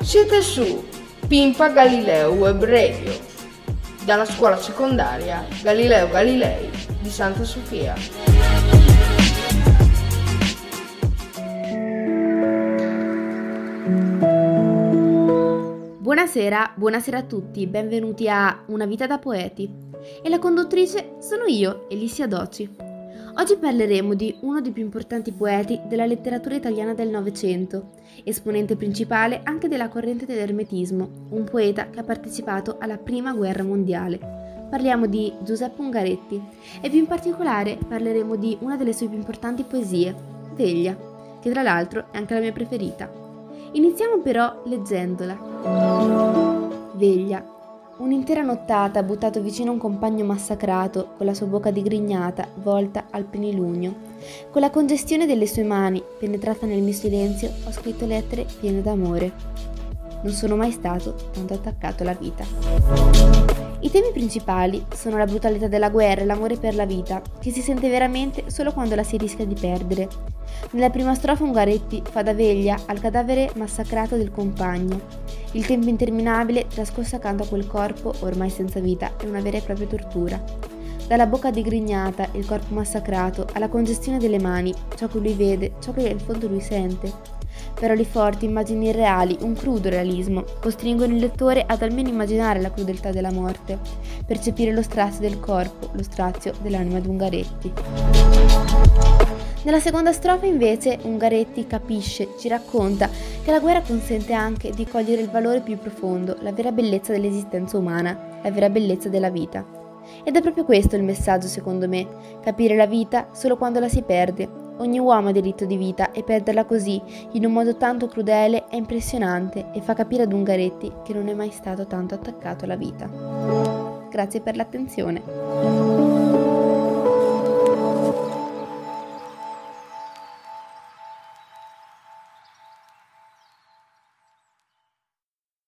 Siete su Pimpa Galileo Web Radio dalla scuola secondaria Galileo Galilei di Santa Sofia. Buonasera, buonasera a tutti, benvenuti a Una vita da poeti. E la conduttrice sono io, Elissia Doci. Oggi parleremo di uno dei più importanti poeti della letteratura italiana del Novecento, esponente principale anche della corrente dell'ermetismo, un poeta che ha partecipato alla Prima Guerra Mondiale. Parliamo di Giuseppe Ungaretti e più in particolare parleremo di una delle sue più importanti poesie, Veglia, che tra l'altro è anche la mia preferita. Iniziamo però leggendola. Veglia Un'intera nottata buttato vicino a un compagno massacrato, con la sua bocca digrignata, volta al penilunio. Con la congestione delle sue mani, penetrata nel mio silenzio, ho scritto lettere piene d'amore. Non sono mai stato tanto attaccato alla vita. I temi principali sono la brutalità della guerra e l'amore per la vita, che si sente veramente solo quando la si rischia di perdere. Nella prima strofa Ungaretti fa da veglia al cadavere massacrato del compagno il tempo interminabile trascorso accanto a quel corpo ormai senza vita è una vera e propria tortura. Dalla bocca digrignata, il corpo massacrato, alla congestione delle mani, ciò che lui vede, ciò che in fondo lui sente. Parole forti, immagini irreali, un crudo realismo, costringono il lettore ad almeno immaginare la crudeltà della morte, percepire lo strazio del corpo, lo strazio dell'anima di Ungaretti. Nella seconda strofa invece Ungaretti capisce, ci racconta che la guerra consente anche di cogliere il valore più profondo, la vera bellezza dell'esistenza umana, la vera bellezza della vita. Ed è proprio questo il messaggio secondo me, capire la vita solo quando la si perde. Ogni uomo ha diritto di vita e perderla così, in un modo tanto crudele, è impressionante e fa capire ad Ungaretti che non è mai stato tanto attaccato alla vita. Grazie per l'attenzione.